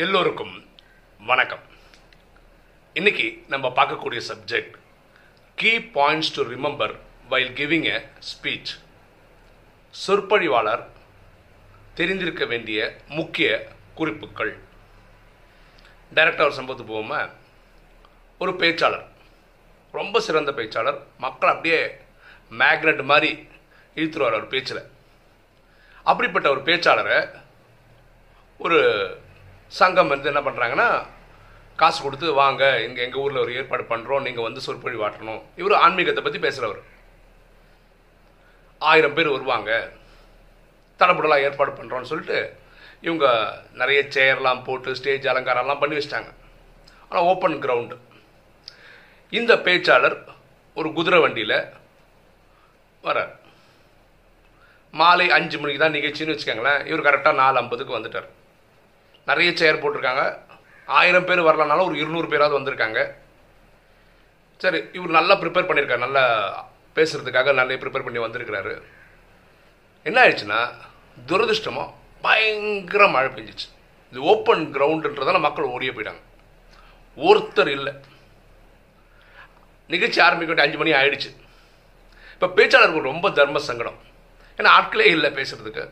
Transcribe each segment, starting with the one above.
எல்லோருக்கும் வணக்கம். இன்னைக்கு நம்ம பார்க்கக்கூடிய subject key points to remember while giving a speech சொற்பொழிவாளர் தெரிந்திருக்க வேண்டிய முக்கிய குறிப்புகள். டைரக்டர் ஒரு சம்பவத்துக்கு ஒரு பேச்சாளர் ரொம்ப சிறந்த பேச்சாளர் மக்கள் அப்படியே மேக்னட் மாதிரி இழுத்துருவார் அவர் பேச்சில். அப்படிப்பட்ட ஒரு பேச்சாளரை ஒரு சங்கம் வந்து என்ன பண்ணுறாங்கன்னா காசு கொடுத்து வாங்க இங்கே எங்கள் ஊரில் ஒரு ஏற்பாடு பண்ணுறோம் நீங்கள் வந்து சொற்பொழி வாட்டணும். இவர் ஆன்மீகத்தை பற்றி பேசுகிறவர் ஆயிரம் பேர் வருவாங்க. தடபுடலாக ஏற்பாடு பண்ணுறோன்னு சொல்லிட்டு இவங்க நிறைய சேர்லாம் போட்டு ஸ்டேஜ் அலங்காரம்லாம் பண்ணி வச்சிட்டாங்க. ஆனால் ஓப்பன் கிரவுண்டு இந்த பேச்சாளர் ஒரு குதிரை வண்டியில் வரார் மாலை அஞ்சு மணிக்கு தான் நிகழ்ச்சின்னு வச்சுக்கோங்களேன் இவர் கரெக்டாக நாலு ஐம்பதுக்கு வந்துட்டார். நிறைய சேர் போட்டிருக்காங்க. ஆயிரம் பேர் வரலனாலும் ஒரு இருநூறு பேராவது வந்திருக்காங்க. சரி இவர் நல்லா ப்ரிப்பேர் பண்ணியிருக்காரு நல்லா பேசுகிறதுக்காக நல்லா ப்ரிப்பேர் பண்ணி வந்திருக்கிறாரு. என்ன ஆயிடுச்சுன்னா துரதிருஷ்டமாக பயங்கர மழை பெஞ்சிச்சு. இது ஓப்பன் கிரவுண்டுன்றதால மக்கள் ஓடியே போயிட்டாங்க. ஒருத்தர் இல்லை. நிகழ்ச்சி ஆரம்பிக்க வேண்டிய அஞ்சு மணி ஆயிடுச்சு. இப்போ பேச்சாளருக்கு ரொம்ப தர்ம சங்கடம். ஏன்னா ஆட்களே இல்லை பேசுகிறதுக்கு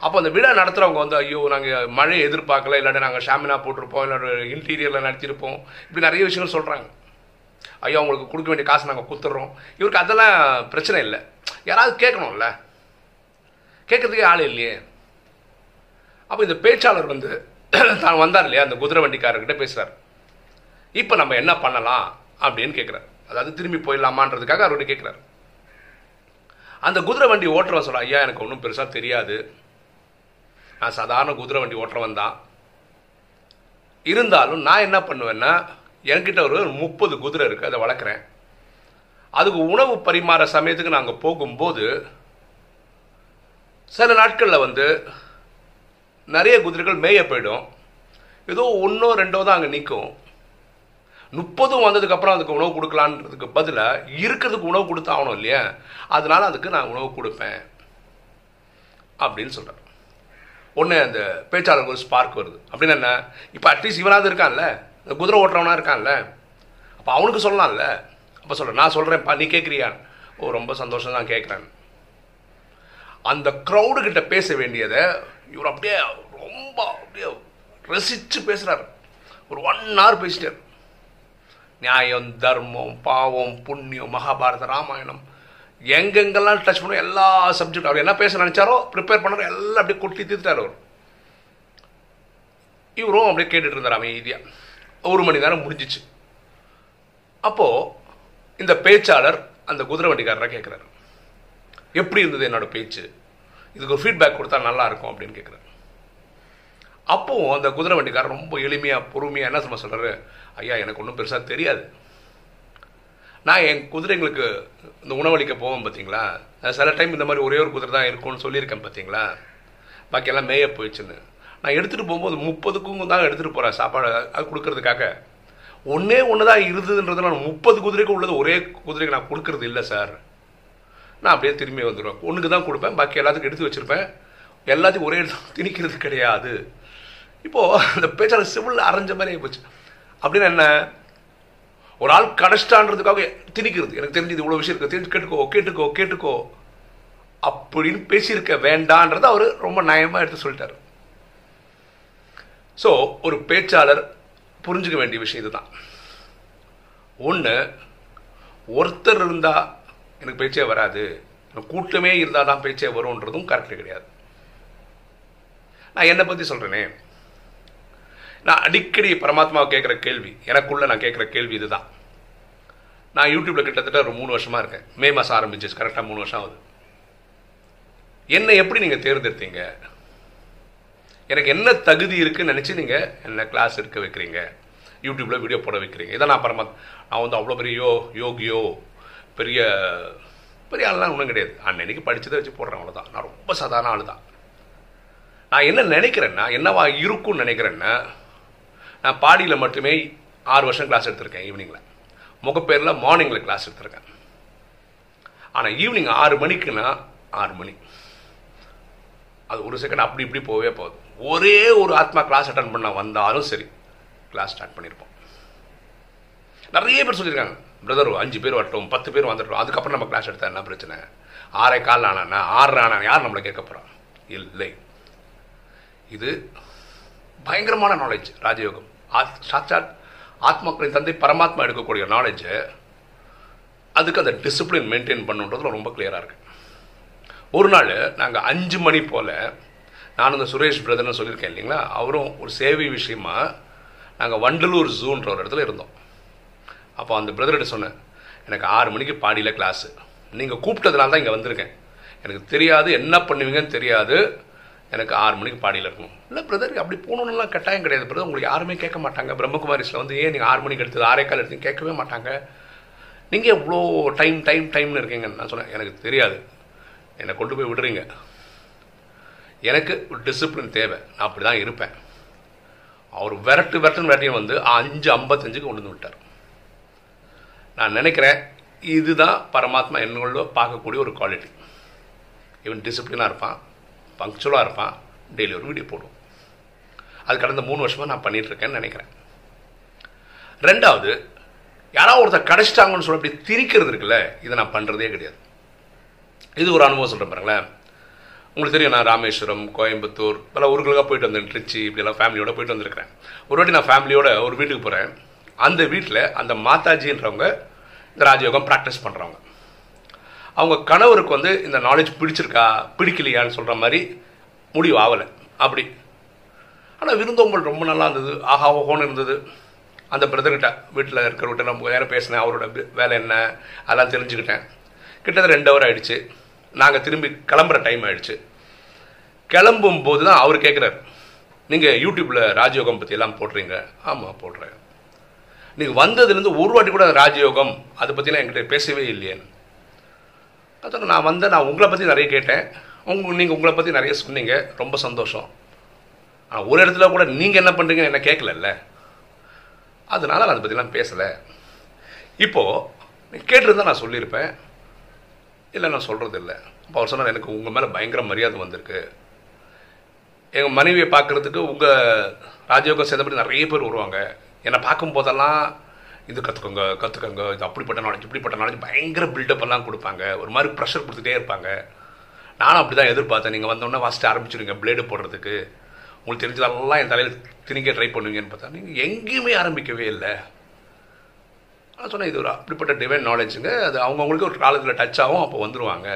அப்போ அந்த விழா நடத்துகிறவங்க வந்து ஐயோ நாங்கள் மழையை எதிர்பார்க்கல இல்லாட்டி நாங்கள் ஷாமினா போட்டிருப்போம் இல்லாட்டி இன்டீரியரில் நடத்தியிருப்போம் இப்படி நிறைய விஷயங்கள் சொல்கிறாங்க ஐயோ அவங்களுக்கு கொடுக்க வேண்டிய காசு நாங்கள் கொடுத்துட்றோம் இவருக்கு அதெல்லாம் பிரச்சனை இல்லை. யாராவது கேட்கணும்ல. கேட்கறதுக்கே ஆள் இல்லையே. அப்போ இந்த பேச்சாளர் வந்து தான் வந்தார் இல்லையா அந்த குதிரை வண்டிக்காரர்கிட்ட பேசுகிறார் இப்போ நம்ம என்ன பண்ணலாம்? அப்படின்னு கேட்குறாரு அதாவது திரும்பி போயிடலாமான்றதுக்காக அவர்கிட்ட கேட்குறாரு அந்த குதிரை வண்டி ஓட்டுறவன் சொல்ல ஐயா எனக்கு ஒன்றும் பெருசாக தெரியாது. நான் சாதாரண குதிரை வண்டி ஓட்டுறவன் தான். இருந்தாலும் நான் என்ன பண்ணுவேன்னா என்கிட்ட ஒரு முப்பது குதிரை இருக்குது அதை வளர்க்குறேன். அதுக்கு உணவு பரிமாற சமயத்துக்கு நாங்கள் போகும்போது சில நாட்களில் வந்து நிறைய குதிரைகள் மேய போயிடும். ஏதோ ஒன்றோ ரெண்டோ தான் அங்கே நிற்கும் முப்பதும் வந்ததுக்கப்புறம் அதுக்கு உணவு கொடுக்கலான்றதுக்கு பதிலாக இருக்கிறதுக்கு உணவு கொடுத்து ஆகணும் இல்லையா? அதனால அதுக்கு நான் உணவு கொடுப்பேன். அப்படின்னு சொல்கிறேன் ஒன்று அந்த பேச்சாளருக்கு ஒரு ஸ்பார்க் வருது. அப்படின்னு என்ன? இப்போ அட்லீஸ்ட் இவனாவது இருக்கான்ல? இந்த குதிரை ஓட்டுறவனா இருக்கான்ல? அப்போ அவனுக்கு சொல்லலாம்ல? அப்போ சொல்கிறேன் நான் சொல்கிறேன்ப்பா நீ கேட்குறியான் ஓ ரொம்ப சந்தோஷம் தான் கேட்குறேன் அந்த க்ரௌடுக்கிட்ட பேச வேண்டியதை இவர் அப்படியே ரொம்ப அப்படியே ரசித்து பேசுகிறார் ஒரு ஒன் ஹவர் பேசிட்டார். நியாயம் தர்மம் பாவம் புண்ணியம் மகாபாரத ராமாயணம் எங்கெங்கெல்லாம் டச் பண்ணுவோம் எல்லா சப்ஜெக்ட் அவர் என்ன பேச நினைச்சாரோ ப்ரிப்பேர் பண்ணாரோ எல்லாம் அப்படியே கொட்டி தீர்த்துட்டார் அவர். இவரும் அப்படியே கேட்டுட்டு இருந்தார் அமைதியாக ஒரு மணி நேரம் முடிஞ்சிச்சு. அப்போது இந்த பேச்சாளர் அந்த குதிரை வண்டிக்காரரை கேட்குறாரு எப்படி இருந்தது என்னோட பேச்சு? இதுக்கு ஒரு ஃபீட்பேக் கொடுத்தா நல்லா இருக்கும் அப்படின்னு கேட்குறாரு அப்போவும் அந்த குதிரை வண்டிக்காரர் ரொம்ப எளிமையாக பொறுமையாக என்ன சொல்ல சொல்கிறாரு ஐயா எனக்கு ஒன்றும் பெருசாக தெரியாது. நான் என் குதிரைங்களுக்கு இந்த உணவளிக்க போவேன் பார்த்தீங்களா சில டைம் இந்த மாதிரி ஒரே ஒரு குதிரை தான் இருக்கும்னு சொல்லியிருக்கேன் பார்த்தீங்களா பாக்கியெல்லாம் மேய போயிடுச்சுன்னு. நான் எடுத்துகிட்டு போகும்போது முப்பதுக்கும் தான் எடுத்துகிட்டு போகிறேன் சாப்பாடு அது கொடுக்கறதுக்காக. ஒன்றே ஒன்று தான் இருந்ததுன்றது நான் முப்பது குதிரைக்கு உள்ளது ஒரே குதிரைக்கு நான் கொடுக்கறது இல்லை சார். நான் அப்படியே திரும்பி வந்துடுவேன் ஒன்றுக்கு தான் கொடுப்பேன் பாக்கி எல்லாத்துக்கும் எடுத்து வச்சுருப்பேன். எல்லாத்தையும் ஒரே இடத்துல திணிக்கிறது கிடையாது. இப்போது அந்த பேச்சாளர் சிவில் அரைஞ்ச மாதிரி போச்சு. அப்படின்னு என்ன? ஒரு ஆள் கடைச்சிட்டான்றதுக்காக திணிக்கிறது. எனக்கு தெரிஞ்சு இவ்வளோ விஷயம் இருக்குது தெரிஞ்சு கேட்டுக்கோ கேட்டுக்கோ கேட்டுக்கோ. அப்படின்னு பேசியிருக்க வேண்டான்றதை அவர் ரொம்ப நயமாக எடுத்து சொல்லிட்டார். ஸோ ஒரு பேச்சாளர் புரிஞ்சுக்க வேண்டிய விஷயம் இதுதான். ஒன்று ஒருத்தர் இருந்தால் எனக்கு பேச்சே வராது. கூட்டமே இருந்தால் தான் பேச்சே வரும்ன்றதும் கரெக்டு கிடையாது. நான் என்னை பற்றி சொல்கிறேனே நான் அடிக்கடி பரமாத்மாவை கேட்குற கேள்வி எனக்குள்ளே நான் கேட்குற கேள்வி இதுதான். நான் யூடியூப்பில் கிட்டத்தட்ட ஒரு மூணு வருஷமாக இருக்கேன். மே மாதம் ஆரம்பிச்சிச்சு. கரெக்டாக மூணு வருஷம் ஆகுது. என்னை எப்படி நீங்கள் தேர்ந்தெடுத்தீங்க? எனக்கு என்ன தகுதி இருக்குன்னு நினச்சி நீங்கள் என்ன கிளாஸ் எடுக்க வைக்கிறீங்க? யூடியூப்பில் வீடியோ போட வைக்கிறீங்க. இதை நான் பரமா நான் வந்து அவ்வளோ பெரிய யோ யோகியோ பெரிய பெரிய ஆள்லாம் ஒன்றும் கிடையாது. அன்னைக்கு படித்ததை வச்சு போடுறேன் அவ்வளோதான் நான் ரொம்ப சாதாரண ஆள் தான் நான் என்ன நினைக்கிறேன்னா என்னவா இருக்கும்னு நினைக்கிறேன்னா நான் பாடியில் மட்டுமே ஆறு வருஷம் கிளாஸ் எடுத்திருக்கேன் ஈவினிங்கில் முகப்பேரில் மார்னிங்கில் கிளாஸ் எடுத்திருக்கேன் ஆனால் ஈவினிங் ஆறு மணிக்குன்னா ஆறு மணி. அது ஒரு செகண்ட் அப்படி இப்படி போகவே போகுது. ஒரே ஒரு ஆத்மா கிளாஸ் அட்டன் பண்ண வந்தாலும் சரி கிளாஸ் ஸ்டார்ட் பண்ணியிருப்போம் நிறைய பேர் சொல்லியிருக்காங்க பிரதர் அஞ்சு பேர் வரட்டும் பத்து பேர் வந்துட்டோம் அதுக்கப்புறம் நம்ம கிளாஸ் எடுத்தா என்ன பிரச்சனை? ஆறே கால் ஆனா ஆறு ஆனா யார் நம்மளை கேட்க போகிறோம் இல்லை. இது பயங்கரமான நாலேஜ் ராஜயோகம். சாட்சாத் ஆத்மாக்களின் தந்தை பரமாத்மா எடுக்கக்கூடிய நாலேஜு அதுக்கு அந்த டிசிப்ளின் மெயின்டைன் பண்ணுன்றதுல ரொம்ப கிளியராக இருக்கு. ஒரு நாள் நாங்கள் அஞ்சு மணி போல் நான் இந்த சுரேஷ் பிரதர்னு சொல்லியிருக்கேன் இல்லைங்களா? அவரும் ஒரு சேவை விஷயமா நாங்கள் வண்டலூர் ஜூன்ற ஒரு இடத்துல இருந்தோம். அப்போ அந்த பிரதர்கிட்ட சொன்னேன் எனக்கு ஆறு மணிக்கு பாடியில் கிளாஸு நீங்கள் கூப்பிட்டதுனால தான் இங்கே வந்திருக்கேன். எனக்கு தெரியாது என்ன பண்ணுவீங்கன்னு தெரியாது. எனக்கு ஆறு மணிக்கு பாடியில் இருக்கணும். இல்லை பிரதர் அப்படி போகணுன்னுலாம் கட்டாயம் கிடையாது. பிரதர் உங்களுக்கு யாருமே கேட்க மாட்டாங்க. பிரம்மகுமாரிஸில் வந்து ஏன் நீங்கள் ஆறு மணிக்கு எடுத்தது ஆறே கால் எடுத்து கேட்கவே மாட்டாங்க. நீங்கள் இவ்வளோ டைம் டைம் டைம்னு இருக்கீங்கன்னு நான் சொன்னேன். எனக்கு தெரியாது. என்னை கொண்டு போய் விடுறீங்க. எனக்கு ஒரு டிசிப்ளின் தேவை. நான் அப்படி தான் இருப்பேன். அவர் விரட்டு விரட்டுன்னு விரட்டியும் வந்து அஞ்சு ஐம்பத்தஞ்சுக்கு கொண்டு வந்து விட்டார். நான் நினைக்கிறேன் இதுதான் பரமாத்மா என்னோட பார்க்கக்கூடிய ஒரு குவாலிட்டி இவன் டிசிப்ளினாக இருப்பான். பங்க்சுவலாக இருப்பான். டெய்லி ஒரு வீடியோ போடுவோம். அது கடந்த மூணு வருஷமாக நான் பண்ணிட்டு இருக்கேன்னு நினைக்கிறேன். ரெண்டாவது யாராவது ஒருத்தர் கிடச்சிட்டாங்கன்னு சொல்லி அப்படி திரிக்கிறது இருக்குல்ல இதை நான் பண்ணுறதே கிடையாது. இது ஒரு அனுபவம் சொல்கிறேன் பாருங்களேன். உங்களுக்கு தெரியும் நான் ராமேஸ்வரம் கோயம்புத்தூர் பல ஊர்களுக்காக போயிட்டு வந்தேன் திருச்சி இப்படியெல்லாம் ஃபேமிலியோட போயிட்டு வந்திருக்கிறேன். ஒரு வாட்டி நான் ஃபேமிலியோட ஒரு வீட்டுக்கு போகிறேன் அந்த வீட்டில் அந்த மாதாஜின்றவங்க இந்த ராஜயோகம் ப்ராக்டிஸ் பண்ணுறவங்க அவங்க கணவருக்கு வந்து இந்த நாலேஜ் பிடிச்சிருக்கா பிடிக்கலையான்னு சொல்கிற மாதிரி முடிவு ஆகலை அப்படி. ஆனால் விருந்தோம்பல் ரொம்ப நல்லா இருந்தது. ஆஹா ஓஹோன்னு இருந்தது. அந்த பிரதர்கிட்ட வீட்டில் இருக்கிறவர்கிட்ட நம்ம நேரம் பேசினேன். அவரோட வேலை என்ன? அதெல்லாம் தெரிஞ்சுக்கிட்டேன். கிட்டத்தட்ட ரெண்டு ஹவர் ஆகிடுச்சு நாங்கள் திரும்பி கிளம்புற டைம் ஆகிடுச்சு கிளம்பும் போது தான் அவர் கேட்குறாரு நீங்கள் யூடியூப்பில் ராஜயோகம் பற்றியெல்லாம் போடுறீங்க. ஆமாம் போடுறேன். நீங்கள் வந்ததுலேருந்து ஒரு வாட்டி கூட ராஜயோகம் அதை பற்றிலாம் என்கிட்ட பேசவே இல்லையேன்னு. அதுக்கு நான் வந்தேன் நான் உங்களை பற்றி நிறைய கேட்டேன். உங்க நீங்கள் உங்களை பற்றி நிறைய சொன்னீங்க. ரொம்ப சந்தோஷம். ஆனால் ஒரு இடத்துல கூட நீங்கள் என்ன பண்ணுறீங்கன்னு என்ன கேட்கலல்ல? அதனால நான் அதை பற்றிலாம் பேசலை. இப்போது நீ கேட்டிருந்தா நான் சொல்லியிருப்பேன். இல்லை நான் சொல்கிறது இல்லை அப்போ அவர் சொன்னார் எனக்கு உங்கள் மேலே பயங்கர மரியாதை வந்திருக்கு. எங்கள் மனைவியை பார்க்குறதுக்கு உங்கள் ராஜயோகம் சேர்ந்தபடி நிறைய பேர் வருவாங்க. என்னை பார்க்கும் போதெல்லாம் இது கற்றுக்கோங்க கற்றுக்கோங்க இது அப்படிப்பட்ட நாலேஜ் இப்படிப்பட்ட நாலேஜ் பயங்கர பில்டப் எல்லாம் கொடுப்பாங்க. ஒரு மாதிரி ப்ரெஷர் கொடுத்துட்டே இருப்பாங்க. நானும் அப்படி தான் எதிர்பார்த்தேன் நீங்கள் வந்தோடனே ஃபஸ்ட்டு ஆரம்பிச்சிருங்க பிளேடு போடுறதுக்கு. உங்களுக்கு தெரிஞ்சதெல்லாம் என் தலையில் திணிக்க ட்ரை பண்ணுவீங்கன்னு பார்த்தா நீங்கள் எங்கேயுமே ஆரம்பிக்கவே இல்லை. நான் சொன்னேன் இது ஒரு அப்படிப்பட்ட டிவைன் நாலேஜுங்க அது அவங்கவுங்களுக்கு ஒரு காலத்தில் டச் ஆகும் அப்போ வந்துடுவாங்க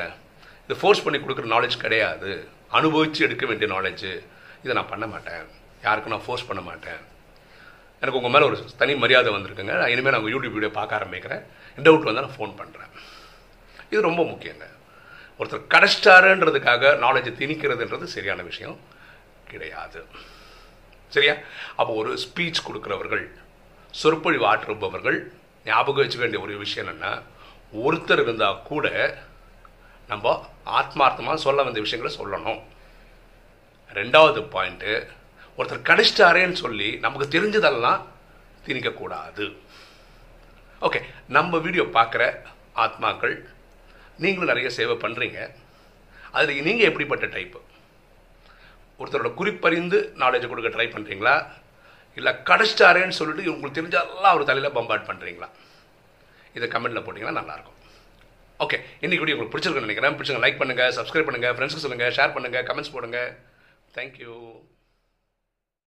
இது ஃபோர்ஸ் பண்ணி கொடுக்குற நாலேஜ் கிடையாது. அனுபவித்து எடுக்க வேண்டிய நாலேஜ் இதை நான் பண்ண மாட்டேன். யாருக்கும் நான் ஃபோர்ஸ் பண்ண மாட்டேன். எனக்கு உங்கள் மேலே ஒரு தனி மரியாதை வந்திருக்குங்க. நான் இனிமேல் நான் யூடியூப் வீடியோ பார்க்க ஆரம்பிக்கிறேன். டவுட் வந்தால் நான் ஃபோன் பண்ணுறேன் இது ரொம்ப முக்கியங்க ஒருத்தர் கடைச்சிட்டாருன்றதுக்காக நாலேஜை திணிக்கிறதுன்றது சரியான விஷயம் கிடையாது. சரியா? அப்போ ஒரு ஸ்பீச் கொடுக்குறவர்கள் சொற்பொழிவு ஆற்றுபவர்கள் ஞாபகம் வச்சுக்க வேண்டிய ஒரு விஷயம் என்னென்னா ஒருத்தர் இருந்தால் கூட நம்ம ஆத்மார்த்தமாக சொல்ல வந்த விஷயங்களை சொல்லணும். ரெண்டாவது பாயிண்ட்டு ஒருத்தர் கடிச்சிட்டாரேன்னு சொல்லி நமக்கு தெரிஞ்சதெல்லாம் திணிக்கக்கூடாது. ஓகே நம்ம வீடியோ பார்க்குற ஆத்மாக்கள் நீங்களும் நிறைய சேவை பண்ணுறீங்க அதில் நீங்கள் எப்படிப்பட்ட டைப்பு ஒருத்தரோட குறிப்பறிந்து நாலேஜை கொடுக்க ட்ரை பண்ணுறீங்களா இல்லை கடிச்சிட்டாரேன்னு சொல்லிட்டு உங்களுக்கு தெரிஞ்சதெல்லாம் அவர் தலையில் பம்பாட் பண்ணுறீங்களா இதை கமெண்ட்டில் போட்டிங்கன்னா நல்லாயிருக்கும். ஓகே இன்னைக்கு வீடியோ உங்களுக்கு பிடிச்சிருக்குன்னு நினைக்கிறேன். பிடிச்சிங்க லைக் பண்ணுங்கள் சப்ஸ்கிரைப் பண்ணுங்கள் ஃப்ரெண்ட்ஸ்க்கு சொல்லுங்கள் ஷேர் பண்ணுங்கள் கமெண்ட்ஸ் போடுங்க. தேங்க்யூ